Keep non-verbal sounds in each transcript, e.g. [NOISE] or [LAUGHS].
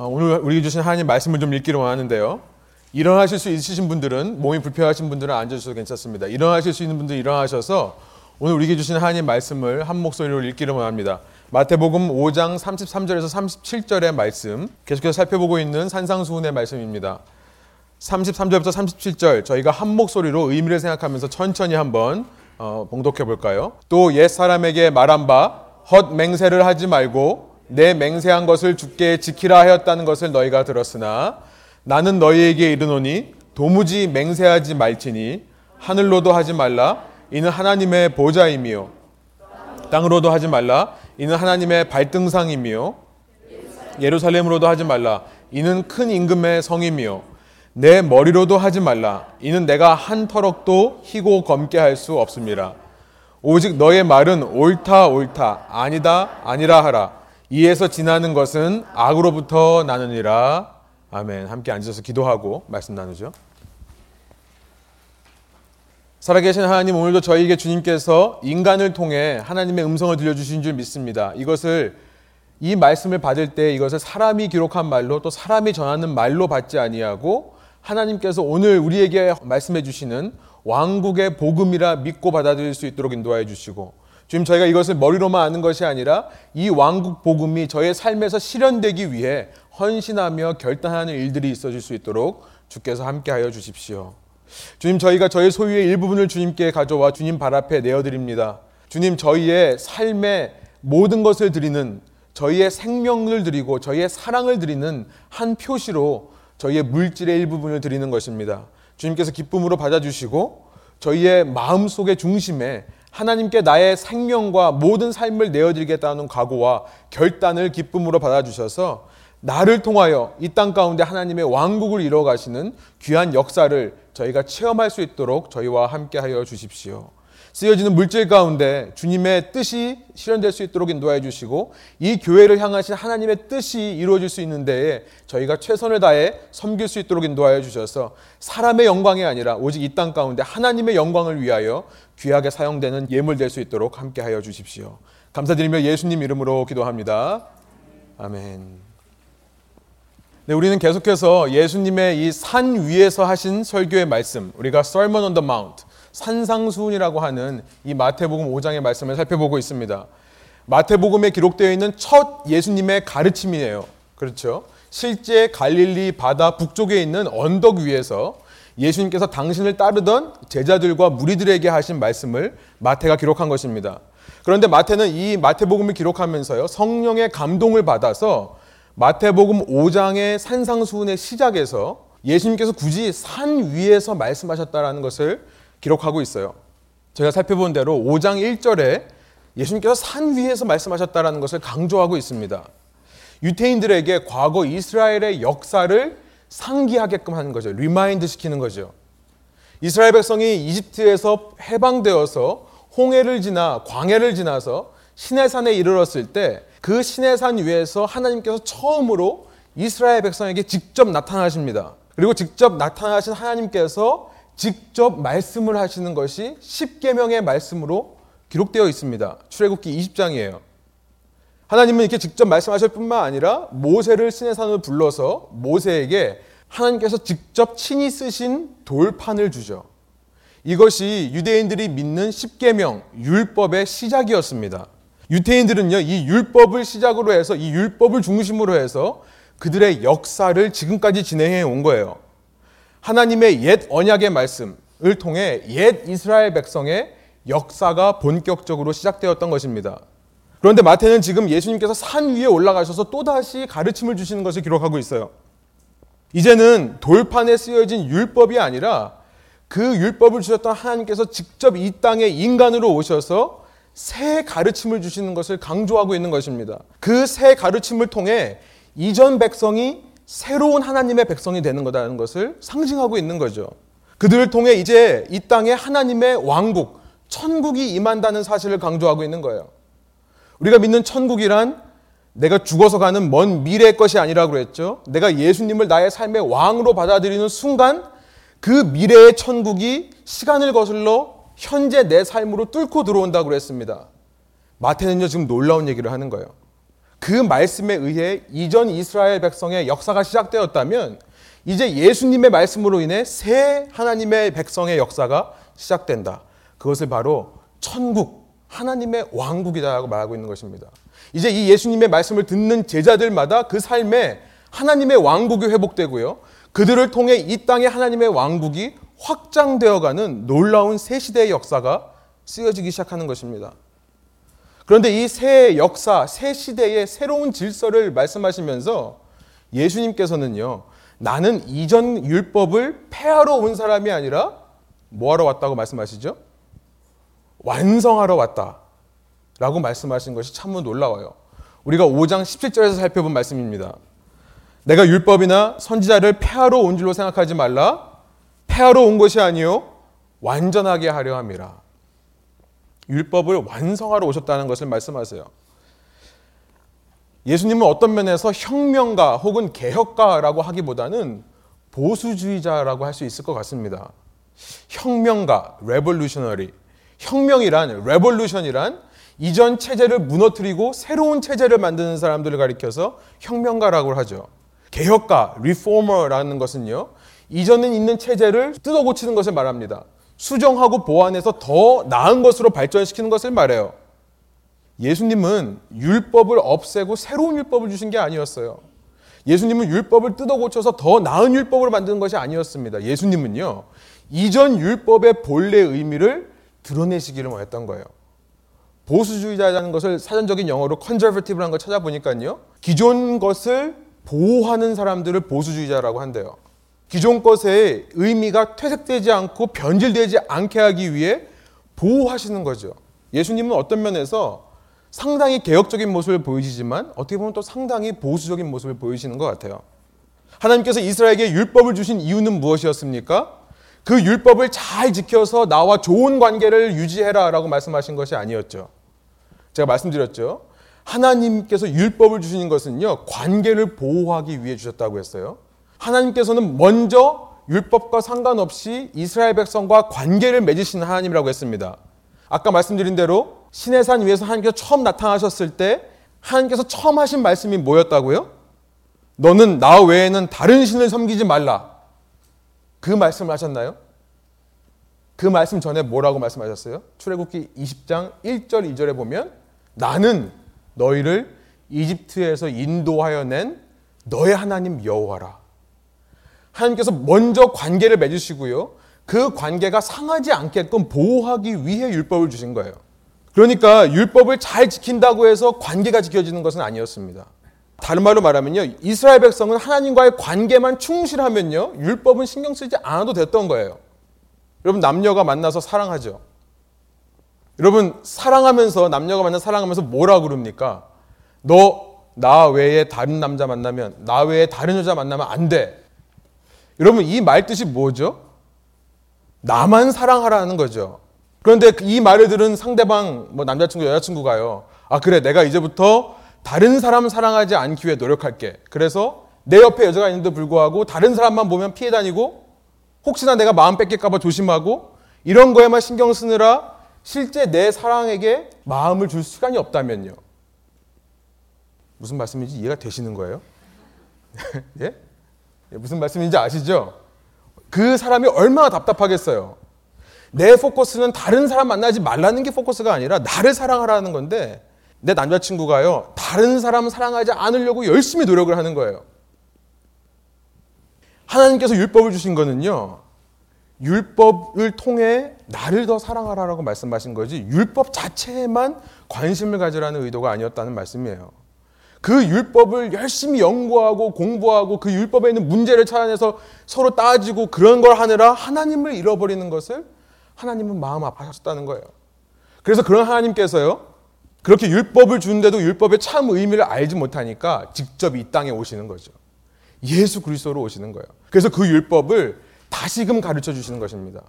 어, 오늘 우리에게 주신 하나님 말씀을 좀 읽기를 원하는데요. 일어나실 수 있으신 분들은 몸이 불편하신 분들은 앉아주셔도 괜찮습니다. 일어나실 수 있는 분들 일어나셔서 오늘 우리에게 주신 하나님 말씀을 한 목소리로 읽기를 원합니다. 마태복음 5장 33절에서 37절의 말씀 계속해서 살펴보고 있는 산상수훈의 말씀입니다. 33절부터 37절 저희가 한 목소리로 의미를 생각하면서 천천히 한번 어, 봉독해 볼까요? 또 옛 사람에게 말한 바 헛 맹세를 하지 말고 내 맹세한 것을 주께 지키라 하였다는 것을 너희가 들었으나 나는 너희에게 이르노니 도무지 맹세하지 말지니 하늘로도 하지 말라. 이는 하나님의 보좌임이요. 땅으로도 하지 말라. 이는 하나님의 발등상임이요. 예루살렘으로도 하지 말라. 이는 큰 임금의 성임이요. 내 머리로도 하지 말라. 이는 내가 한 터럭도 희고 검게 할 수 없습니다. 오직 너의 말은 옳다 옳다. 아니다 아니라 하라 이에서 지나는 것은 악으로부터 나느니라. 아멘. 함께 앉아서 기도하고 말씀 나누죠. 살아계신 하나님 오늘도 저희에게 주님께서 인간을 통해 하나님의 음성을 들려주신 줄 믿습니다. 이것을 이 말씀을 받을 때 이것을 사람이 기록한 말로 또 사람이 전하는 말로 받지 아니하고 하나님께서 오늘 우리에게 말씀해 주시는 왕국의 복음이라 믿고 받아들일 수 있도록 인도하여 주시고 지금 저희가 이것을 머리로만 아는 것이 아니라 이 왕국 복음이 저의 삶에서 실현되기 위해 헌신하며 결단하는 일들이 있어질 수 있도록 주께서 함께하여 주십시오. 주님 저희가 저희 소유의 일부분을 주님께 가져와 주님 발 앞에 내어드립니다. 주님 저희의 삶의 모든 것을 드리는 저희의 생명을 드리고 저희의 사랑을 드리는 한 표시로 저희의 물질의 일부분을 드리는 것입니다. 주님께서 기쁨으로 받아주시고 저희의 마음속의 중심에 하나님께 나의 생명과 모든 삶을 내어드리겠다는 각오와 결단을 기쁨으로 받아주셔서 나를 통하여 이 땅 가운데 하나님의 왕국을 이루어 가시는 귀한 역사를 저희가 체험할 수 있도록 저희와 함께 하여 주십시오. 쓰여지는 물질 가운데 주님의 뜻이 실현될 수 있도록 인도해 주시고 이 교회를 향하신 하나님의 뜻이 이루어질 수 있는 데에 저희가 최선을 다해 섬길 수 있도록 인도하여 주셔서 사람의 영광이 아니라 오직 이 땅 가운데 하나님의 영광을 위하여 귀하게 사용되는 예물 될 수 있도록 함께 하여 주십시오. 감사드리며 예수님 이름으로 기도합니다. 아멘. 네, 우리는 계속해서 예수님의 이 산 위에서 하신 설교의 말씀, 우리가 Sermon on the Mount, 산상수훈이라고 하는 이 마태복음 5장의 말씀을 살펴보고 있습니다. 마태복음에 기록되어 있는 첫 예수님의 가르침이에요. 그렇죠? 실제 갈릴리 바다 북쪽에 있는 언덕 위에서 예수님께서 당신을 따르던 제자들과 무리들에게 하신 말씀을 마태가 기록한 것입니다. 그런데 마태는 이 마태복음을 기록하면서요, 성령의 감동을 받아서 마태복음 5장의 산상수훈의 시작에서 예수님께서 굳이 산 위에서 말씀하셨다라는 것을 기록하고 있어요. 제가 살펴본 대로 5장 1절에 예수님께서 산 위에서 말씀하셨다라는 것을 강조하고 있습니다. 유태인들에게 과거 이스라엘의 역사를 상기하게끔 하는 거죠. remind 시키는 거죠. 이스라엘 백성이 이집트에서 해방되어서 홍해를 지나 광야를 지나서 시내산에 이르렀을 때그 신의 산 위에서 하나님께서 처음으로 이스라엘 백성에게 직접 나타나십니다. 그리고 직접 나타나신 하나님께서 직접 말씀을 하시는 것이 10계명의 말씀으로 기록되어 있습니다. 출애굽기 20장이에요. 하나님은 이렇게 직접 말씀하실 뿐만 아니라 모세를 신의 산으로 불러서 모세에게 하나님께서 직접 친히 쓰신 돌판을 주죠. 이것이 유대인들이 믿는 10계명 율법의 시작이었습니다. 유태인들은요, 이 율법을 시작으로 해서 이 율법을 중심으로 해서 그들의 역사를 지금까지 진행해 온 거예요. 하나님의 옛 언약의 말씀을 통해 옛 이스라엘 백성의 역사가 본격적으로 시작되었던 것입니다. 그런데 마태는 지금 예수님께서 산 위에 올라가셔서 또다시 가르침을 주시는 것을 기록하고 있어요. 이제는 돌판에 쓰여진 율법이 아니라 그 율법을 주셨던 하나님께서 직접 이 땅에 인간으로 오셔서 새 가르침을 주시는 것을 강조하고 있는 것입니다. 그 새 가르침을 통해 이전 백성이 새로운 하나님의 백성이 되는 거다는 것을 상징하고 있는 거죠. 그들을 통해 이제 이 땅에 하나님의 왕국, 천국이 임한다는 사실을 강조하고 있는 거예요. 우리가 믿는 천국이란 내가 죽어서 가는 먼 미래의 것이 아니라고 그랬죠. 내가 예수님을 나의 삶의 왕으로 받아들이는 순간 그 미래의 천국이 시간을 거슬러 현재 내 삶으로 뚫고 들어온다고 그랬습니다. 마태는요, 지금 놀라운 얘기를 하는 거예요. 그 말씀에 의해 이전 이스라엘 백성의 역사가 시작되었다면 이제 예수님의 말씀으로 인해 새 하나님의 백성의 역사가 시작된다. 그것을 바로 천국, 하나님의 왕국이다라고 말하고 있는 것입니다. 이제 이 예수님의 말씀을 듣는 제자들마다 그 삶에 하나님의 왕국이 회복되고요. 그들을 통해 이 땅에 하나님의 왕국이 확장되어가는 놀라운 새 시대의 역사가 쓰여지기 시작하는 것입니다. 그런데 이 새 역사, 새 시대의 새로운 질서를 말씀하시면서 예수님께서는요, 나는 이전 율법을 폐하러 온 사람이 아니라 뭐하러 왔다고 말씀하시죠? 완성하러 왔다. 라고 말씀하신 것이 참으로 놀라워요. 우리가 5장 17절에서 살펴본 말씀입니다. 내가 율법이나 선지자를 폐하러 온 줄로 생각하지 말라. 폐하러 온 것이 아니요 완전하게 하려 함이라. 율법을 완성하러 오셨다는 것을 말씀하세요. 예수님은 어떤 면에서 혁명가 혹은 개혁가라고 하기보다는 보수주의자라고 할 수 있을 것 같습니다. 혁명가, revolutionary. 혁명이란, revolution이란 이전 체제를 무너뜨리고 새로운 체제를 만드는 사람들을 가리켜서 혁명가라고 하죠. 개혁가, reformer라는 것은요. 이전에 있는 체제를 뜯어 고치는 것을 말합니다. 수정하고 보완해서 더 나은 것으로 발전시키는 것을 말해요. 예수님은 율법을 없애고 새로운 율법을 주신 게 아니었어요. 예수님은 율법을 뜯어 고쳐서 더 나은 율법으로 만드는 것이 아니었습니다. 예수님은요, 이전 율법의 본래 의미를 드러내시기를 원했던 거예요. 보수주의자라는 것을 사전적인 영어로 컨저버티브라는 걸 찾아보니까요, 기존 것을 보호하는 사람들을 보수주의자라고 한대요. 기존 것의 의미가 퇴색되지 않고 변질되지 않게 하기 위해 보호하시는 거죠. 예수님은 어떤 면에서 상당히 개혁적인 모습을 보이시지만 어떻게 보면 또 상당히 보수적인 모습을 보이시는 것 같아요. 하나님께서 이스라엘에게 율법을 주신 이유는 무엇이었습니까? 그 율법을 잘 지켜서 나와 좋은 관계를 유지해라 라고 말씀하신 것이 아니었죠. 제가 말씀드렸죠. 하나님께서 율법을 주시는 것은요, 관계를 보호하기 위해 주셨다고 했어요. 하나님께서는 먼저 율법과 상관없이 이스라엘 백성과 관계를 맺으시는 하나님이라고 했습니다. 아까 말씀드린 대로 신의 산 위에서 하나님께서 처음 나타나셨을 때 하나님께서 처음 하신 말씀이 뭐였다고요? 너는 나 외에는 다른 신을 섬기지 말라. 그 말씀을 하셨나요? 그 말씀 전에 뭐라고 말씀하셨어요? 출애굽기 20장 1절 2절에 보면 나는 너희를 이집트에서 인도하여 낸 너의 하나님 여호와라. 하나님께서 먼저 관계를 맺으시고요. 그 관계가 상하지 않게끔 보호하기 위해 율법을 주신 거예요. 그러니까 율법을 잘 지킨다고 해서 관계가 지켜지는 것은 아니었습니다. 다른 말로 말하면요. 이스라엘 백성은 하나님과의 관계만 충실하면요. 율법은 신경 쓰지 않아도 됐던 거예요. 여러분, 남녀가 만나서 사랑하죠. 여러분, 사랑하면서, 남녀가 만나 사랑하면서 뭐라 그럽니까? 너, 나 외에 다른 남자 만나면, 나 외에 다른 여자 만나면 안 돼. 여러분, 이 말 뜻이 뭐죠? 나만 사랑하라는 거죠. 그런데 이 말을 들은 상대방, 뭐 남자친구, 여자친구가요. 아, 그래, 내가 이제부터 다른 사람 사랑하지 않기 위해 노력할게. 그래서 내 옆에 여자가 있는데도 불구하고 다른 사람만 보면 피해 다니고 혹시나 내가 마음 뺏길까봐 조심하고 이런 거에만 신경 쓰느라 실제 내 사랑에게 마음을 줄 시간이 없다면요. 무슨 말씀인지 이해가 되시는 거예요? [LAUGHS] 예? 예? 무슨 말씀인지 아시죠? 그 사람이 얼마나 답답하겠어요. 내 포커스는 다른 사람 만나지 말라는 게 포커스가 아니라 나를 사랑하라는 건데 내 남자친구가요, 다른 사람 사랑하지 않으려고 열심히 노력을 하는 거예요. 하나님께서 율법을 주신 거는요, 율법을 통해 나를 더 사랑하라라고 말씀하신 거지, 율법 자체에만 관심을 가지라는 의도가 아니었다는 말씀이에요. 그 율법을 열심히 연구하고 공부하고 그 율법에 있는 문제를 찾아내서 서로 따지고 그런 걸 하느라 하나님을 잃어버리는 것을 하나님은 마음 아파하셨다는 거예요. 그래서 그런 하나님께서요, 그렇게 율법을 주는데도 율법의 참 의미를 알지 못하니까 직접 이 땅에 오시는 거죠. 예수 그리스도로 오시는 거예요. 그래서 그 율법을 다시금 가르쳐 주시는 것입니다.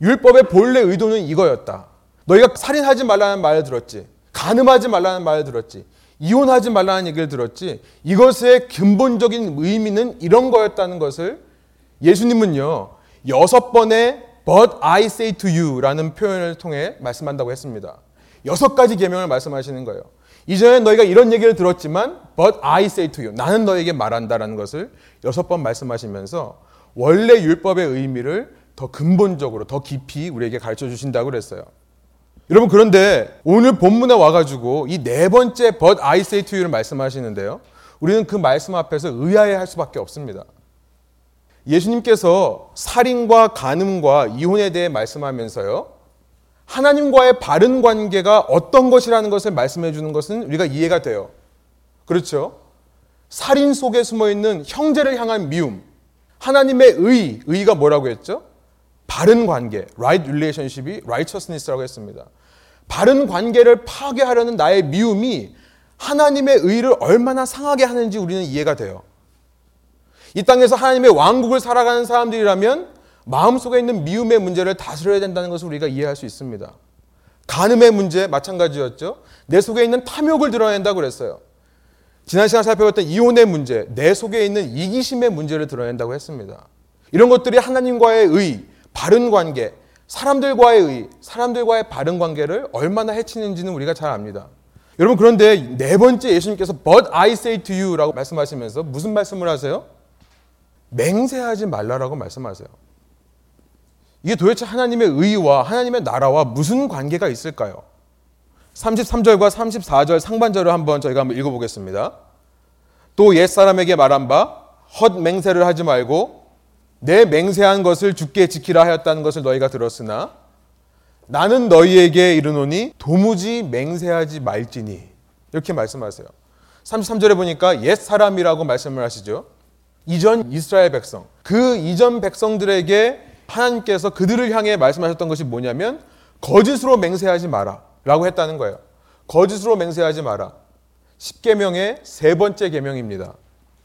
율법의 본래 의도는 이거였다. 너희가 살인하지 말라는 말을 들었지. 간음하지 말라는 말을 들었지. 이혼하지 말라는 얘기를 들었지. 이것의 근본적인 의미는 이런 거였다는 것을 예수님은요. 여섯 번의 But I say to you라는 표현을 통해 말씀한다고 했습니다. 여섯 가지 계명을 말씀하시는 거예요. 이전에 너희가 이런 얘기를 들었지만 but I say to you 나는 너에게 말한다라는 것을 여섯 번 말씀하시면서 원래 율법의 의미를 더 근본적으로 더 깊이 우리에게 가르쳐 주신다고 그랬어요. 여러분 그런데 오늘 본문에 와가지고 이 네 번째 but I say to you를 말씀하시는데요. 우리는 그 말씀 앞에서 의아해 할 수밖에 없습니다. 예수님께서 살인과 간음과 이혼에 대해 말씀하면서요. 하나님과의 바른 관계가 어떤 것이라는 것을 말씀해 주는 것은 우리가 이해가 돼요. 그렇죠? 살인 속에 숨어 있는 형제를 향한 미움. 하나님의 의, 의가 뭐라고 했죠? 바른 관계, right relationship이 righteousness라고 했습니다. 바른 관계를 파괴하려는 나의 미움이 하나님의 의를 얼마나 상하게 하는지 우리는 이해가 돼요. 이 땅에서 하나님의 왕국을 살아가는 사람들이라면 마음속에 있는 미움의 문제를 다스려야 된다는 것을 우리가 이해할 수 있습니다. 간음의 문제 마찬가지였죠. 내 속에 있는 탐욕을 드러낸다고 그랬어요. 지난 시간 살펴봤던 이혼의 문제, 내 속에 있는 이기심의 문제를 드러낸다고 했습니다. 이런 것들이 하나님과의 의, 바른 관계, 사람들과의 의, 사람들과의 바른 관계를 얼마나 해치는지는 우리가 잘 압니다. 여러분 그런데 네 번째 예수님께서 But I say to you라고 말씀하시면서 무슨 말씀을 하세요? 맹세하지 말라라고 말씀하세요. 이게 도대체 하나님의 의와 하나님의 나라와 무슨 관계가 있을까요? 33절과 34절 상반절을 한번 저희가 한번 읽어보겠습니다. 또 옛사람에게 말한 바 헛 맹세를 하지 말고 내 맹세한 것을 죽게 지키라 하였다는 것을 너희가 들었으나 나는 너희에게 이르노니 도무지 맹세하지 말지니 이렇게 말씀하세요. 33절에 보니까 옛 사람이라고 말씀을 하시죠. 이전 이스라엘 백성. 그 이전 백성들에게 하나님께서 그들을 향해 말씀하셨던 것이 뭐냐면 거짓으로 맹세하지 마라 라고 했다는 거예요. 거짓으로 맹세하지 마라. 10계명의 세 번째 계명입니다.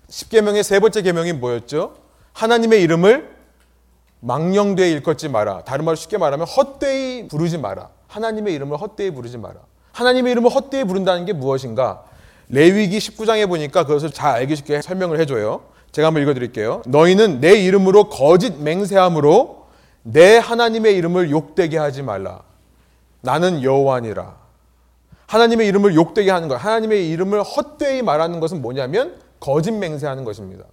10계명의 세 번째 계명이 뭐였죠? 하나님의 이름을 망령되이 일컫지 마라. 다른 말로 쉽게 말하면 헛되이 부르지 마라. 하나님의 이름을 헛되이 부르지 마라. 하나님의 이름을 헛되이 부른다는 게 무엇인가? 레위기 19장에 보니까 그것을 잘 알기 쉽게 설명을 해줘요. 제가 한번 읽어드릴게요. 너희는 내 이름으로 거짓 맹세함으로 내 하나님의 이름을 욕되게 하지 말라. 나는 여호와니라. 하나님의 이름을 욕되게 하는 것, 하나님의 이름을 헛되이 말하는 것은 뭐냐면 거짓 맹세하는 것입니다.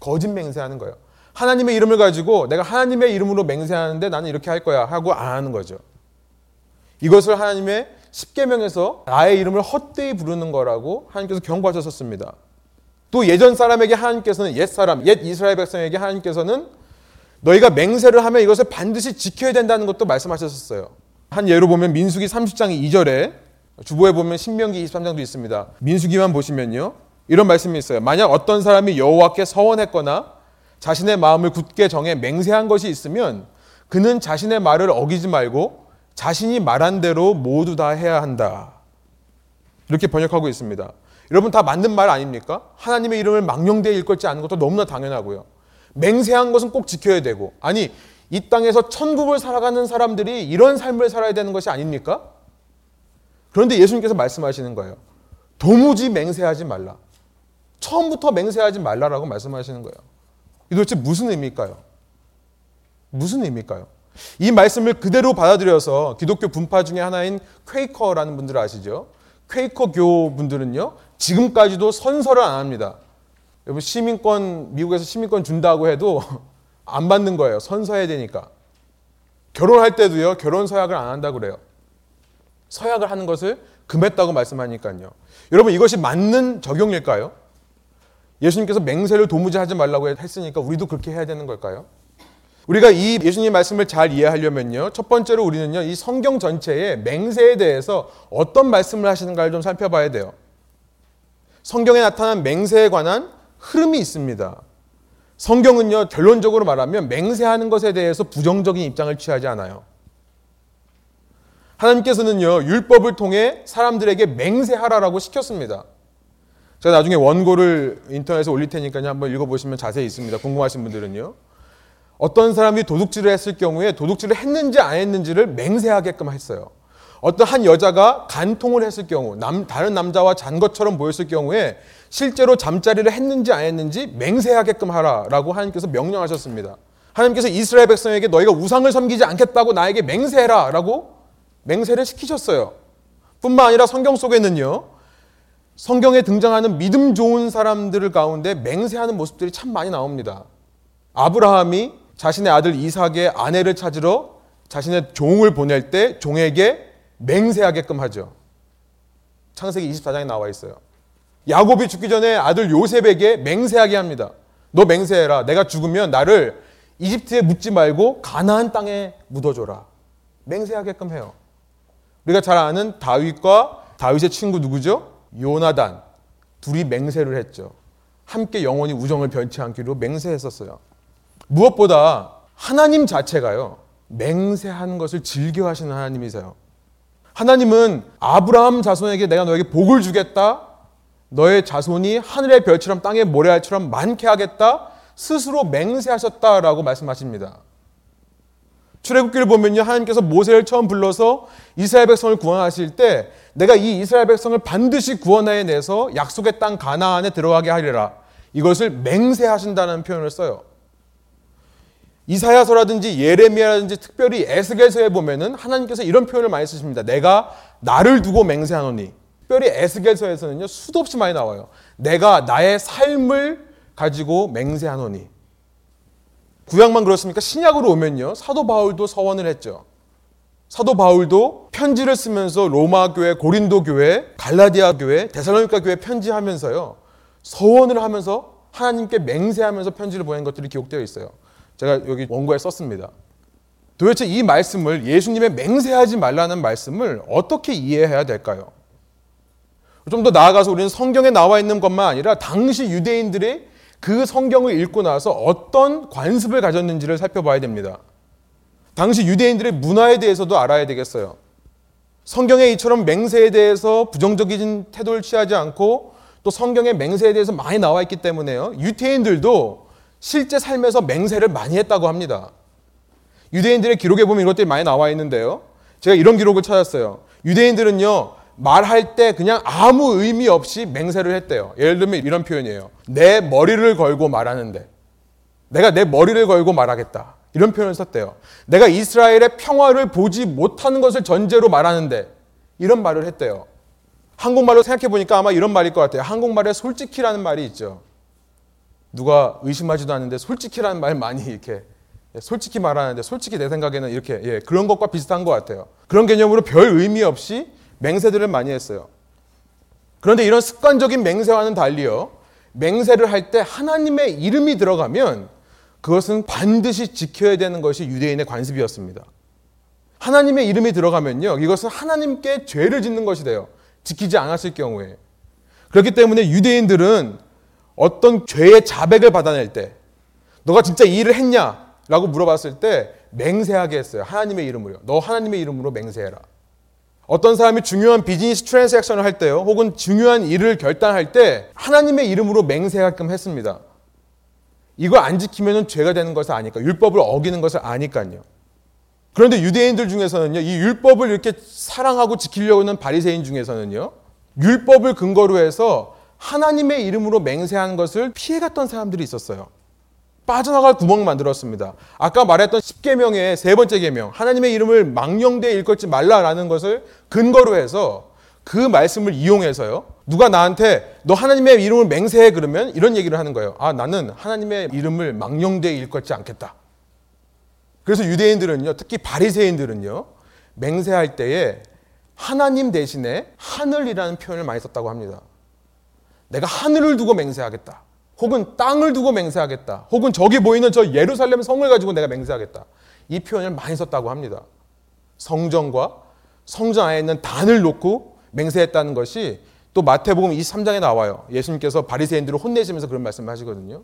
거짓 맹세하는 거예요. 하나님의 이름을 가지고 내가 하나님의 이름으로 맹세하는데 나는 이렇게 할 거야 하고 안 하는 거죠. 이것을 하나님의 십계명에서 나의 이름을 헛되이 부르는 거라고 하나님께서 경고하셨습니다. 또 예전 사람에게 하나님께서는 옛 사람, 옛 이스라엘 백성에게 하나님께서는 너희가 맹세를 하면 이것을 반드시 지켜야 된다는 것도 말씀하셨었어요. 한 예로 보면 민수기 30장 2절에 주보에 보면 신명기 23장도 있습니다. 민수기만 보시면요. 이런 말씀이 있어요. 만약 어떤 사람이 여호와께 서원했거나 자신의 마음을 굳게 정해 맹세한 것이 있으면 그는 자신의 말을 어기지 말고 자신이 말한 대로 모두 다 해야 한다. 이렇게 번역하고 있습니다. 여러분 다 맞는 말 아닙니까? 하나님의 이름을 망령되이 일컫지 않는 것도 너무나 당연하고요. 맹세한 것은 꼭 지켜야 되고 아니 이 땅에서 천국을 살아가는 사람들이 이런 삶을 살아야 되는 것이 아닙니까? 그런데 예수님께서 말씀하시는 거예요. 도무지 맹세하지 말라. 처음부터 맹세하지 말라라고 말씀하시는 거예요. 이 도대체 무슨 의미일까요? 무슨 의미일까요? 이 말씀을 그대로 받아들여서 기독교 분파 중에 하나인 퀘이커라는 분들 아시죠? 퀘이커 교 분들은요, 지금까지도 선서를 안 합니다. 여러분, 시민권, 미국에서 시민권 준다고 해도 [LAUGHS] 안 받는 거예요. 선서해야 되니까. 결혼할 때도요, 결혼 서약을 안 한다고 그래요. 서약을 하는 것을 금했다고 말씀하니까요. 여러분, 이것이 맞는 적용일까요? 예수님께서 맹세를 도무지 하지 말라고 했으니까 우리도 그렇게 해야 되는 걸까요? 우리가 이 예수님 말씀을 잘 이해하려면요. 첫 번째로 우리는요. 이 성경 전체의 맹세에 대해서 어떤 말씀을 하시는가를 좀 살펴봐야 돼요. 성경에 나타난 맹세에 관한 흐름이 있습니다. 성경은요. 결론적으로 말하면 맹세하는 것에 대해서 부정적인 입장을 취하지 않아요. 하나님께서는요. 율법을 통해 사람들에게 맹세하라라고 시켰습니다. 제가 나중에 원고를 인터넷에 올릴 테니까요. 한번 읽어보시면 자세히 있습니다. 궁금하신 분들은요. 어떤 사람이 도둑질을 했을 경우에 도둑질을 했는지 안 했는지를 맹세하게끔 했어요. 어떤 한 여자가 간통을 했을 경우, 남, 다른 남자와 잔 것처럼 보였을 경우에 실제로 잠자리를 했는지 안 했는지 맹세하게끔 하라라고 하나님께서 명령하셨습니다. 하나님께서 이스라엘 백성에게 너희가 우상을 섬기지 않겠다고 나에게 맹세해라라고 맹세를 시키셨어요. 뿐만 아니라 성경 속에는요, 성경에 등장하는 믿음 좋은 사람들 가운데 맹세하는 모습들이 참 많이 나옵니다. 아브라함이 자신의 아들 이삭의 아내를 찾으러 자신의 종을 보낼 때 종에게 맹세하게끔 하죠. 창세기 24장에 나와 있어요. 야곱이 죽기 전에 아들 요셉에게 맹세하게 합니다. 너 맹세해라. 내가 죽으면 나를 이집트에 묻지 말고 가나안 땅에 묻어줘라. 맹세하게끔 해요. 우리가 잘 아는 다윗과 다윗의 친구 누구죠? 요나단. 둘이 맹세를 했죠. 함께 영원히 우정을 변치 않기로 맹세했었어요. 무엇보다 하나님 자체가요. 맹세하는 것을 즐겨 하시는 하나님이세요. 하나님은 아브라함 자손에게 내가 너에게 복을 주겠다. 너의 자손이 하늘의 별처럼 땅의 모래알처럼 많게 하겠다. 스스로 맹세하셨다라고 말씀하십니다. 출애굽기를 보면요. 하나님께서 모세를 처음 불러서 이스라엘 백성을 구원하실 때 내가 이 이스라엘 백성을 반드시 구원하여 내서 약속의 땅 가나안에 들어가게 하리라. 이것을 맹세하신다는 표현을 써요. 이사야서라든지 예레미야라든지 특별히 에스겔서에 보면은 하나님께서 이런 표현을 많이 쓰십니다. 내가 나를 두고 맹세하노니. 특별히 에스겔서에서는요. 수도 없이 많이 나와요. 내가 나의 삶을 가지고 맹세하노니. 구약만 그렇습니까? 신약으로 오면요. 사도 바울도 서원을 했죠. 사도 바울도 편지를 쓰면서 로마 교회, 고린도 교회, 갈라디아 교회, 데살로니가 교회 편지하면서요. 서원을 하면서 하나님께 맹세하면서 편지를 보낸 것들이 기록되어 있어요. 제가 여기 원고에 썼습니다. 도대체 이 말씀을 예수님의 맹세하지 말라는 말씀을 어떻게 이해해야 될까요? 좀 더 나아가서 우리는 성경에 나와 있는 것만 아니라 당시 유대인들의 그 성경을 읽고 나서 어떤 관습을 가졌는지를 살펴봐야 됩니다. 당시 유대인들의 문화에 대해서도 알아야 되겠어요. 성경의 이처럼 맹세에 대해서 부정적인 태도를 취하지 않고 또 성경의 맹세에 대해서 많이 나와 있기 때문에요. 유태인들도 실제 삶에서 맹세를 많이 했다고 합니다. 유대인들의 기록에 보면 이런 것들이 많이 나와 있는데요. 제가 이런 기록을 찾았어요. 유대인들은요, 말할 때 그냥 아무 의미 없이 맹세를 했대요. 예를 들면 이런 표현이에요. 내 머리를 걸고 말하는데. 내가 내 머리를 걸고 말하겠다. 이런 표현을 썼대요. 내가 이스라엘의 평화를 보지 못하는 것을 전제로 말하는데. 이런 말을 했대요. 한국말로 생각해 보니까 아마 이런 말일 것 같아요. 한국말에 솔직히라는 말이 있죠. 누가 의심하지도 않는데 솔직히라는 말 많이 이렇게 예, 솔직히 말하는데 솔직히 내 생각에는 이렇게 예, 그런 것과 비슷한 것 같아요. 그런 개념으로 별 의미 없이 맹세들을 많이 했어요. 그런데 이런 습관적인 맹세와는 달리요. 맹세를 할 때 하나님의 이름이 들어가면 그것은 반드시 지켜야 되는 것이 유대인의 관습이었습니다. 하나님의 이름이 들어가면요. 이것은 하나님께 죄를 짓는 것이 돼요. 지키지 않았을 경우에. 그렇기 때문에 유대인들은 어떤 죄의 자백을 받아낼 때 너가 진짜 이 일을 했냐? 라고 물어봤을 때 맹세하게 했어요. 하나님의 이름으로. 너 하나님의 이름으로 맹세해라. 어떤 사람이 중요한 비즈니스 트랜잭션을 할 때요. 혹은 중요한 일을 결단할 때 하나님의 이름으로 맹세하게끔 했습니다. 이걸 안 지키면 죄가 되는 것을 아니까. 율법을 어기는 것을 아니까요. 그런데 유대인들 중에서는요. 이 율법을 이렇게 사랑하고 지키려고 하는 바리새인 중에서는요. 율법을 근거로 해서 하나님의 이름으로 맹세하는 것을 피해갔던 사람들이 있었어요. 빠져나갈 구멍 만들었습니다. 아까 말했던 10계명의 세 번째 계명, 하나님의 이름을 망령되이 일컫지 말라라는 것을 근거로 해서 그 말씀을 이용해서요. 누가 나한테 너 하나님의 이름을 맹세해 그러면 이런 얘기를 하는 거예요. 아, 나는 하나님의 이름을 망령되이 일컫지 않겠다. 그래서 유대인들은요, 특히 바리새인들은요, 맹세할 때에 하나님 대신에 하늘이라는 표현을 많이 썼다고 합니다. 내가 하늘을 두고 맹세하겠다. 혹은 땅을 두고 맹세하겠다. 혹은 저기 보이는 저 예루살렘 성을 가지고 내가 맹세하겠다. 이 표현을 많이 썼다고 합니다. 성전과 성전 안에 있는 단을 놓고 맹세했다는 것이 또 마태복음 23장에 나와요. 예수님께서 바리새인들을 혼내시면서 그런 말씀을 하시거든요.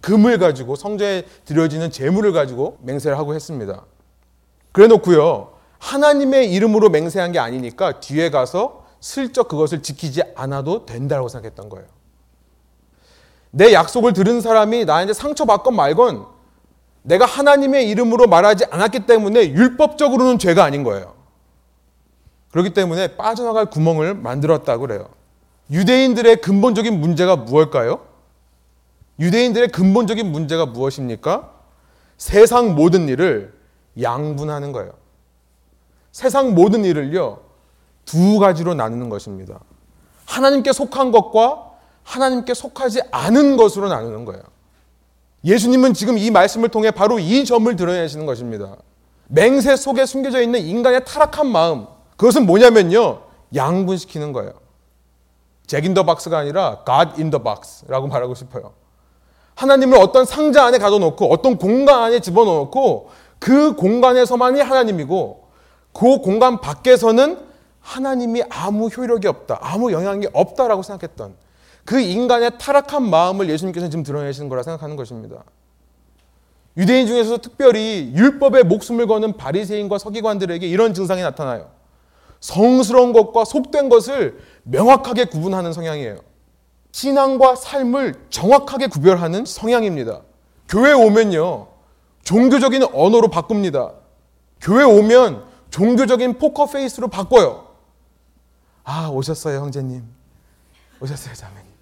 금을 가지고 성전에 드려지는 재물을 가지고 맹세를 하고 했습니다. 그래 놓고요. 하나님의 이름으로 맹세한 게 아니니까 뒤에 가서 슬쩍 그것을 지키지 않아도 된다고 생각했던 거예요. 내 약속을 들은 사람이 나한테 상처받건 말건 내가 하나님의 이름으로 말하지 않았기 때문에 율법적으로는 죄가 아닌 거예요. 그렇기 때문에 빠져나갈 구멍을 만들었다고 그래요. 유대인들의 근본적인 문제가 무엇일까요? 유대인들의 근본적인 문제가 무엇입니까? 세상 모든 일을 양분하는 거예요. 세상 모든 일을요, 두 가지로 나누는 것입니다. 하나님께 속한 것과 하나님께 속하지 않은 것으로 나누는 거예요. 예수님은 지금 이 말씀을 통해 바로 이 점을 드러내시는 것입니다. 맹세 속에 숨겨져 있는 인간의 타락한 마음. 그것은 뭐냐면요. 양분시키는 거예요. 잭인 더 박스가 아니라 God in the box라고 말하고 싶어요. 하나님을 어떤 상자 안에 가둬놓고 어떤 공간 안에 집어넣고 그 공간에서만이 하나님이고 그 공간 밖에서는 하나님이 아무 효력이 없다. 아무 영향이 없다라고 생각했던 그 인간의 타락한 마음을 예수님께서 지금 드러내시는 거라 생각하는 것입니다. 유대인 중에서 특별히 율법에 목숨을 거는 바리새인과 서기관들에게 이런 증상이 나타나요. 성스러운 것과 속된 것을 명확하게 구분하는 성향이에요. 신앙과 삶을 정확하게 구별하는 성향입니다. 교회 오면요. 종교적인 언어로 바꿉니다. 교회 오면 종교적인 포커 페이스로 바꿔요. 아, 오셨어요, 형제님. 오셨어요, 자매님.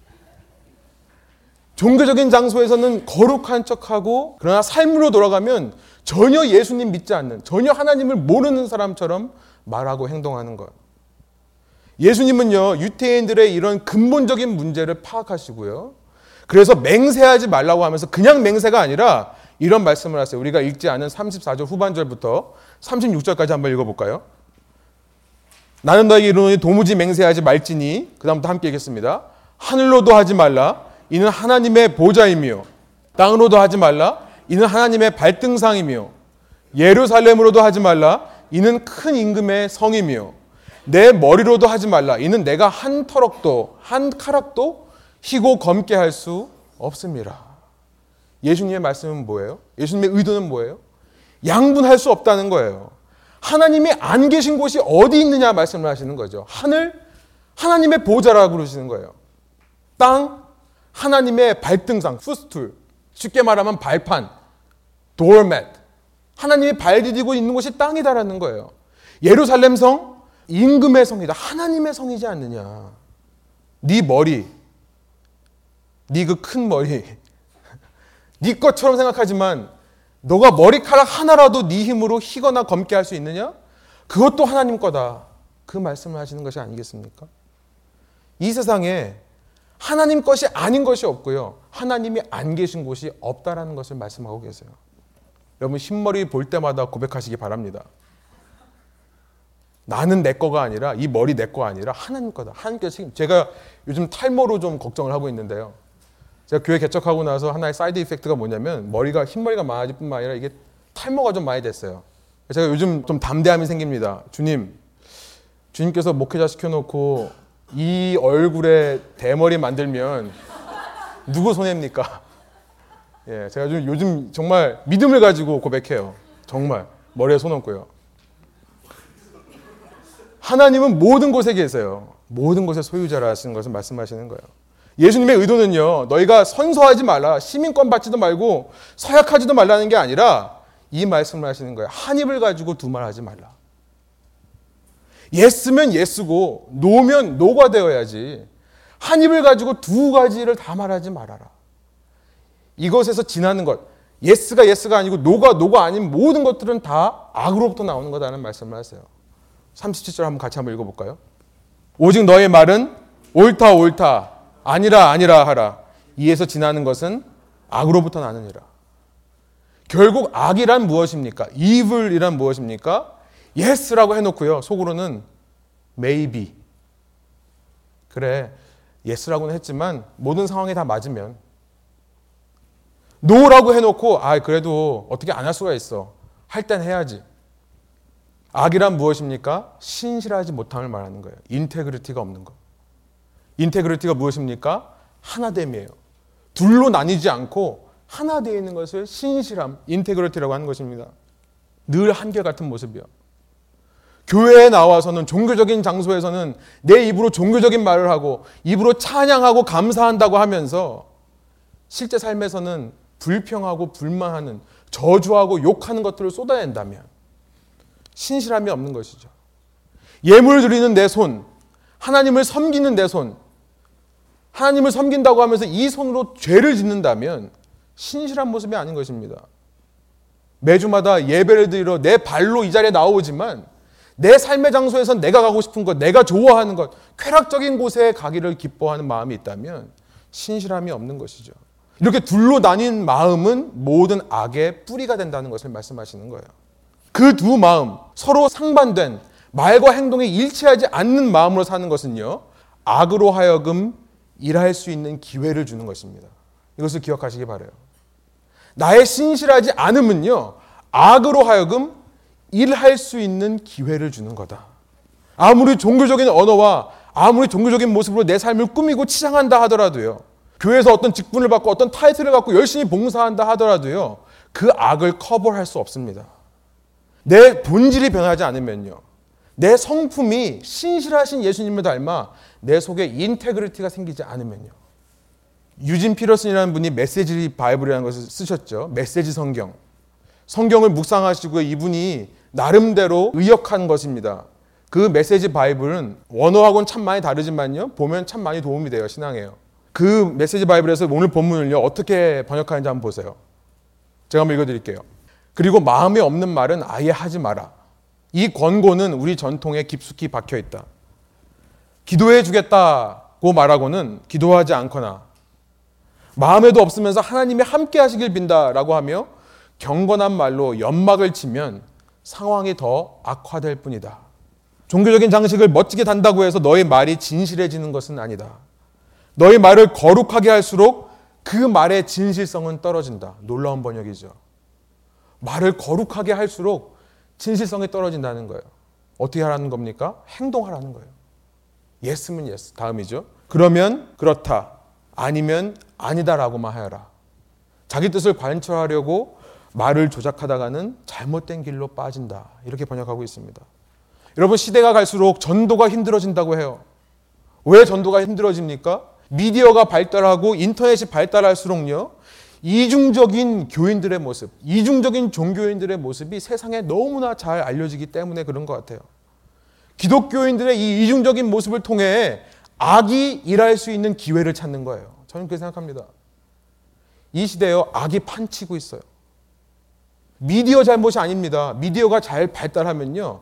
종교적인 장소에서는 거룩한 척하고 그러나 삶으로 돌아가면 전혀 예수님 믿지 않는 전혀 하나님을 모르는 사람처럼 말하고 행동하는 것. 예수님은요 유태인들의 이런 근본적인 문제를 파악하시고요. 그래서 맹세하지 말라고 하면서 그냥 맹세가 아니라 이런 말씀을 하세요. 우리가 읽지 않은 34절 후반절부터 36절까지 한번 읽어볼까요? 나는 너에게 이르노니 도무지 맹세하지 말지니 그 다음부터 함께 읽겠습니다. 하늘로도 하지 말라 이는 하나님의 보좌이며 땅으로도 하지 말라 이는 하나님의 발등상이며 예루살렘으로도 하지 말라 이는 큰 임금의 성이며 내 머리로도 하지 말라 이는 내가 한 터럭도 한 카락도 희고 검게 할 수 없습니다. 예수님의 말씀은 뭐예요? 예수님의 의도는 뭐예요? 양분할 수 없다는 거예요. 하나님이 안 계신 곳이 어디 있느냐 말씀을 하시는 거죠. 하늘 하나님의 보좌라고 그러시는 거예요. 땅 하나님의 발등상, 푸스툴, 쉽게 말하면 발판, 도어맷. 하나님이 발 디디고 있는 곳이 땅이다라는 거예요. 예루살렘 성, 임금의 성이다. 하나님의 성이지 않느냐. 네 머리, 네 그 큰 머리, [LAUGHS] 네 것처럼 생각하지만 너가 머리카락 하나라도 네 힘으로 희거나 검게 할 수 있느냐? 그것도 하나님 거다. 그 말씀을 하시는 것이 아니겠습니까? 이 세상에 하나님 것이 아닌 것이 없고요. 하나님이 안 계신 곳이 없다라는 것을 말씀하고 계세요. 여러분 흰머리 볼 때마다 고백하시기 바랍니다. 나는 내 거가 아니라 이 머리 내 거 아니라 하나님 거다. 하나님께서 책임. 제가 요즘 탈모로 좀 걱정을 하고 있는데요. 제가 교회 개척하고 나서 하나의 side effect가 뭐냐면 머리가 흰머리가 많아질 뿐만 아니라 이게 탈모가 좀 많이 됐어요. 제가 요즘 좀 담대함이 생깁니다. 주님, 주님께서 목회자 시켜놓고 이 얼굴에 대머리 만들면 누구 손해입니까? [LAUGHS] 예, 제가 좀 요즘 정말 믿음을 가지고 고백해요. 정말 머리에 손 얹고요. 하나님은 모든 곳에 계세요. 모든 곳의 소유자라시는 것을 말씀하시는 거예요. 예수님의 의도는요, 너희가 선서하지 말라, 시민권 받지도 말고 서약하지도 말라는 게 아니라 이 말씀을 하시는 거예요. 한 입을 가지고 두 말 하지 말라. 예스면 예스고 노면 노가 되어야지. 한 입을 가지고 두 가지를 다 말하지 말아라. 이것에서 지나는 것, 예스가 예스가 아니고 노가 노가 아닌 모든 것들은 다 악으로부터 나오는 거다는 말씀을 하세요. 37절 한번 같이 한번 읽어볼까요? 오직 너의 말은 옳다 옳다 아니라 아니라 하라. 이에서 지나는 것은 악으로부터 나느니라. 결국 악이란 무엇입니까? evil이란 무엇입니까? yes라고 해놓고요. 속으로는 maybe. 그래, yes라고는 했지만 모든 상황이 다 맞으면 no라고 해놓고 아 그래도 어떻게 안 할 수가 있어. 할 땐 해야지. 악이란 무엇입니까? 신실하지 못함을 말하는 거예요. 인테그리티가 없는 거. integrity가 무엇입니까? 하나됨이에요. 둘로 나뉘지 않고 하나 되어 있는 것을 신실함, integrity라고 하는 것입니다. 늘 한결같은 모습이요. 교회에 나와서는 종교적인 장소에서는 내 입으로 종교적인 말을 하고 입으로 찬양하고 감사한다고 하면서 실제 삶에서는 불평하고 불만하는 저주하고 욕하는 것들을 쏟아낸다면 신실함이 없는 것이죠. 예물 드리는 내 손, 하나님을 섬기는 내 손, 하나님을 섬긴다고 하면서 이 손으로 죄를 짓는다면 신실한 모습이 아닌 것입니다. 매주마다 예배를 드리러 내 발로 이 자리에 나오지만 내 삶의 장소에서 내가 가고 싶은 것, 내가 좋아하는 것, 쾌락적인 곳에 가기를 기뻐하는 마음이 있다면 신실함이 없는 것이죠. 이렇게 둘로 나뉜 마음은 모든 악의 뿌리가 된다는 것을 말씀하시는 거예요. 그 두 마음, 서로 상반된 말과 행동이 일치하지 않는 마음으로 사는 것은요, 악으로 하여금 일할 수 있는 기회를 주는 것입니다. 이것을 기억하시기 바래요. 나의 신실하지 않음은요, 악으로 하여금 일할 수 있는 기회를 주는 거다. 아무리 종교적인 언어와 아무리 종교적인 모습으로 내 삶을 꾸미고 치장한다 하더라도요. 교회에서 어떤 직분을 받고 어떤 타이틀을 갖고 열심히 봉사한다 하더라도요. 그 악을 커버할 수 없습니다. 내 본질이 변하지 않으면요. 내 성품이 신실하신 예수님을 닮아 내 속에 integrity가 생기지 않으면요. 유진 피터슨이라는 분이 메시지 바이블이라는 것을 쓰셨죠. 메시지 성경. 성경을 묵상하시고 이분이 나름대로 의역한 것입니다. 그 메시지 바이블은 원어하고는 참 많이 다르지만요. 보면 참 많이 도움이 돼요. 신앙에요. 그 메시지 바이블에서 오늘 본문을요. 어떻게 번역하는지 한번 보세요. 제가 한번 읽어드릴게요. 그리고 마음에 없는 말은 아예 하지 마라. 이 권고는 우리 전통에 깊숙이 박혀 있다. 기도해 주겠다고 말하고는 기도하지 않거나 마음에도 없으면서 하나님이 함께 하시길 빈다라고 하며 경건한 말로 연막을 치면 상황이 더 악화될 뿐이다. 종교적인 장식을 멋지게 단다고 해서 너의 말이 진실해지는 것은 아니다. 너의 말을 거룩하게 할수록 그 말의 진실성은 떨어진다. 놀라운 번역이죠. 말을 거룩하게 할수록 진실성이 떨어진다는 거예요. 어떻게 하라는 겁니까? 행동하라는 거예요. yes면 yes. 다음이죠. 그러면 그렇다. 아니면 아니다라고만 하여라. 자기 뜻을 관철하려고 말을 조작하다가는 잘못된 길로 빠진다. 이렇게 번역하고 있습니다. 여러분 시대가 갈수록 전도가 힘들어진다고 해요. 왜 전도가 힘들어집니까? 미디어가 발달하고 인터넷이 발달할수록요. 이중적인 교인들의 모습, 이중적인 종교인들의 모습이 세상에 너무나 잘 알려지기 때문에 그런 것 같아요. 기독교인들의 이 이중적인 모습을 통해 악이 일할 수 있는 기회를 찾는 거예요. 저는 그렇게 생각합니다. 이 시대에 악이 판치고 있어요. 미디어 잘못이 아닙니다. 미디어가 잘 발달하면요.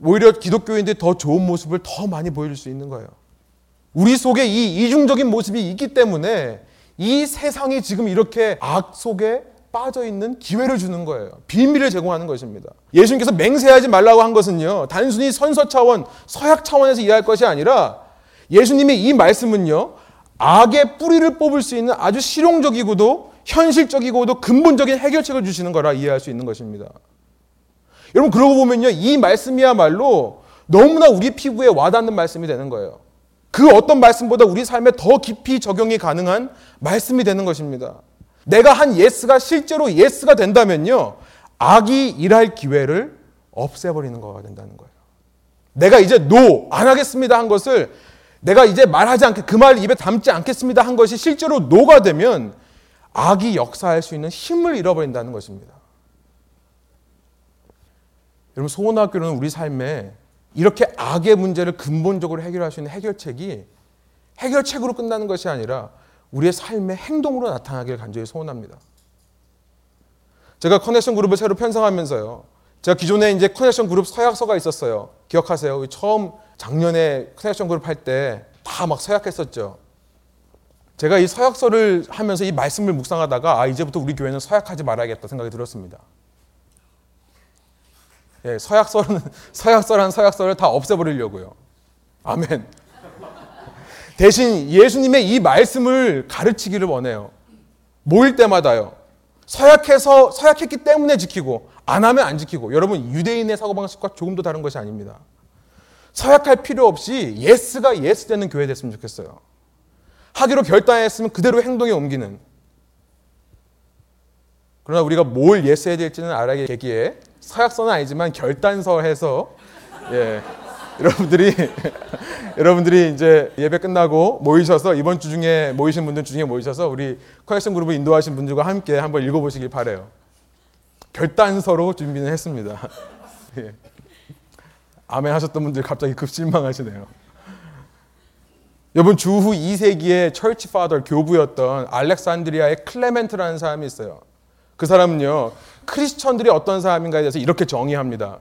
오히려 기독교인들이 더 좋은 모습을 더 많이 보여줄 수 있는 거예요. 우리 속에 이 이중적인 모습이 있기 때문에 이 세상이 지금 이렇게 악 속에 빠져 있는 기회를 주는 거예요. 비밀을 제공하는 것입니다. 예수님께서 맹세하지 말라고 한 것은요, 단순히 선서 차원, 서약 차원에서 이해할 것이 아니라 예수님의 이 말씀은요, 악의 뿌리를 뽑을 수 있는 아주 실용적이고도 현실적이고도 근본적인 해결책을 주시는 거라 이해할 수 있는 것입니다. 여러분 그러고 보면요 이 말씀이야말로 너무나 우리 피부에 와닿는 말씀이 되는 거예요. 그 어떤 말씀보다 우리 삶에 더 깊이 적용이 가능한 말씀이 되는 것입니다. 내가 한 yes가 실제로 yes가 된다면요 악이 일할 기회를 없애버리는 거가 된다는 거예요. 내가 이제 no 안 하겠습니다 한 것을 내가 이제 말하지 않게 그 말 입에 담지 않겠습니다 한 것이 실제로 no가 되면 악이 역사할 수 있는 힘을 잃어버린다는 것입니다. 여러분 소원하기는 우리 삶에 이렇게 악의 문제를 근본적으로 해결할 수 있는 해결책이 해결책으로 끝나는 것이 아니라 우리의 삶의 행동으로 나타나기를 간절히 소원합니다. 제가 connection group을 새로 편성하면서요. 제가 기존에 이제 connection group 서약서가 있었어요. 기억하세요? 처음 작년에 connection group 할 때 다 막 서약했었죠. 제가 이 서약서를 하면서 이 말씀을 묵상하다가 아 이제부터 우리 교회는 서약하지 말아야겠다 생각이 들었습니다. 예, 서약서는 [LAUGHS] 서약서란 서약서를 다 없애버리려고요. 아멘. 대신 예수님의 이 말씀을 가르치기를 원해요. 모일 때마다요. 서약해서 서약했기 때문에 지키고 안 하면 안 지키고 여러분 유대인의 사고방식과 조금도 다른 것이 아닙니다. 서약할 필요 없이 yes가 yes 되는 교회 됐으면 좋겠어요. 하기로 결단했으면 그대로 행동에 옮기는. 그러나 우리가 뭘 yes해야 될지는 알아야 되기에 서약서는 아니지만 결단서 해서 예. 여러분들이 [LAUGHS] 여러분들이 이제 예배 끝나고 모이셔서 이번 주 중에 모이신 분들 중에 모이셔서 우리 connection group을 인도하신 분들과 함께 한번 읽어보시길 바래요. 결단서로 준비는 했습니다. [LAUGHS] 예. 아멘 하셨던 분들 갑자기 급 실망하시네요. 여러분 주후 2세기의 church father 교부였던 알렉산드리아의 클레멘트라는 사람이 있어요. 그 사람은요 크리스천들이 어떤 사람인가에 대해서 이렇게 정의합니다.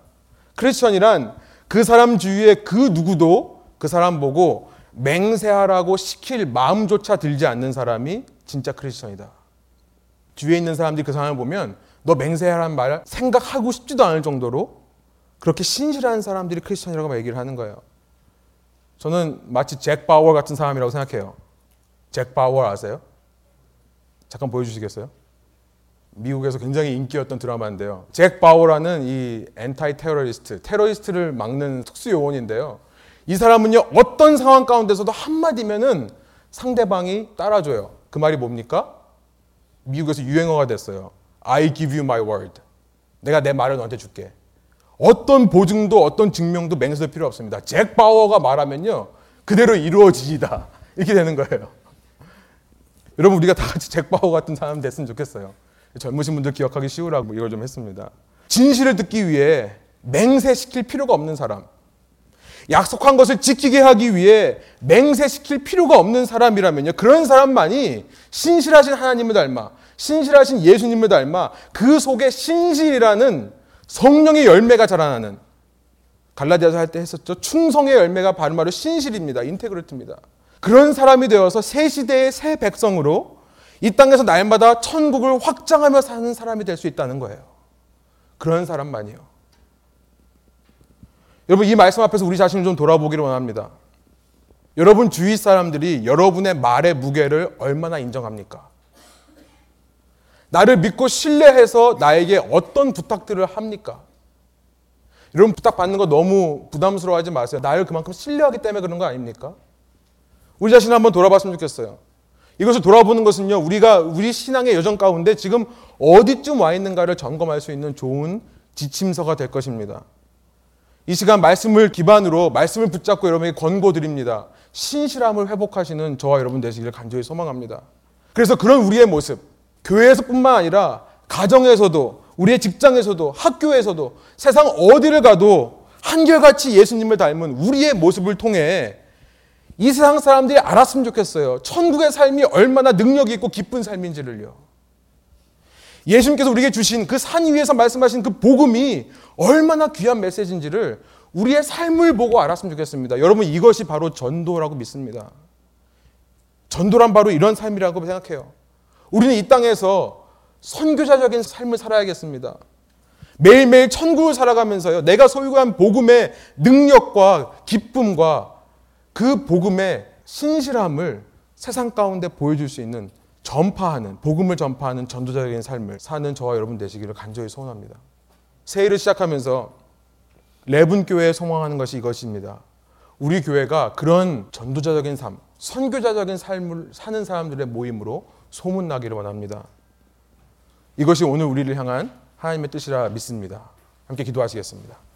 크리스천이란 그 사람 주위에 그 누구도 그 사람 보고 맹세하라고 시킬 마음조차 들지 않는 사람이 진짜 크리스천이다. 주위에 있는 사람들이 그 사람을 보면 너 맹세하라는 말 생각하고 싶지도 않을 정도로 그렇게 신실한 사람들이 크리스천이라고 얘기를 하는 거예요. 저는 마치 잭 바워 같은 사람이라고 생각해요. 잭 바워 아세요? 잠깐 보여주시겠어요? 미국에서 굉장히 인기였던 드라마인데요. 잭 바워라는 이 엔타이 테러리스트, 테러리스트를 막는 특수 요원인데요. 이 사람은요 어떤 상황 가운데서도 한마디면은 상대방이 따라줘요. 그 말이 뭡니까? 미국에서 유행어가 됐어요. I give you my word. 내가 내 말을 너한테 줄게. 어떤 보증도 어떤 증명도 맹세할 필요 없습니다. 잭 바워가 말하면요 그대로 이루어지다 이렇게 되는 거예요. [LAUGHS] 여러분 우리가 다 같이 잭 바워 같은 사람 됐으면 좋겠어요. 젊으신 분들 기억하기 쉬우라고 이걸 좀 했습니다. 진실을 듣기 위해 맹세시킬 필요가 없는 사람. 약속한 것을 지키게 하기 위해 맹세시킬 필요가 없는 사람이라면요. 그런 사람만이 신실하신 하나님을 닮아, 신실하신 예수님을 닮아 그 속에 신실이라는 성령의 열매가 자라나는 갈라디아서 할 때 했었죠. 충성의 열매가 바로 신실입니다. 인테그리티입니다. 그런 사람이 되어서 새 시대의 새 백성으로 이 땅에서 날마다 천국을 확장하며 사는 사람이 될 수 있다는 거예요. 그런 사람만이요. 여러분 이 말씀 앞에서 우리 자신을 좀 돌아보기를 원합니다. 여러분 주위 사람들이 여러분의 말의 무게를 얼마나 인정합니까? 나를 믿고 신뢰해서 나에게 어떤 부탁들을 합니까? 여러분 부탁받는 거 너무 부담스러워하지 마세요. 나를 그만큼 신뢰하기 때문에 그런 거 아닙니까? 우리 자신을 한번 돌아봤으면 좋겠어요. 이것을 돌아보는 것은요, 우리가 우리 신앙의 여정 가운데 지금 어디쯤 와 있는가를 점검할 수 있는 좋은 지침서가 될 것입니다. 이 시간 말씀을 기반으로 말씀을 붙잡고 여러분에게 권고드립니다. 신실함을 회복하시는 저와 여러분 되시기를 간절히 소망합니다. 그래서 그런 우리의 모습, 교회에서뿐만 아니라 가정에서도 우리의 직장에서도 학교에서도 세상 어디를 가도 한결같이 예수님을 닮은 우리의 모습을 통해 이 세상 사람들이 알았으면 좋겠어요. 천국의 삶이 얼마나 능력이 있고 기쁜 삶인지를요. 예수님께서 우리에게 주신 그 산 위에서 말씀하신 그 복음이 얼마나 귀한 메시지인지를 우리의 삶을 보고 알았으면 좋겠습니다. 여러분 이것이 바로 전도라고 믿습니다. 전도란 바로 이런 삶이라고 생각해요. 우리는 이 땅에서 선교자적인 삶을 살아야겠습니다. 매일매일 천국을 살아가면서요. 내가 소유한 복음의 능력과 기쁨과 그 복음의 신실함을 세상 가운데 보여줄 수 있는 전파하는 복음을 전파하는 전도자적인 삶을 사는 저와 여러분 되시기를 간절히 소원합니다. 새해를 시작하면서 레분 교회에 소망하는 것이 이것입니다. 우리 교회가 그런 전도자적인 삶, 선교자적인 삶을 사는 사람들의 모임으로 소문나기를 원합니다. 이것이 오늘 우리를 향한 하나님의 뜻이라 믿습니다. 함께 기도하시겠습니다.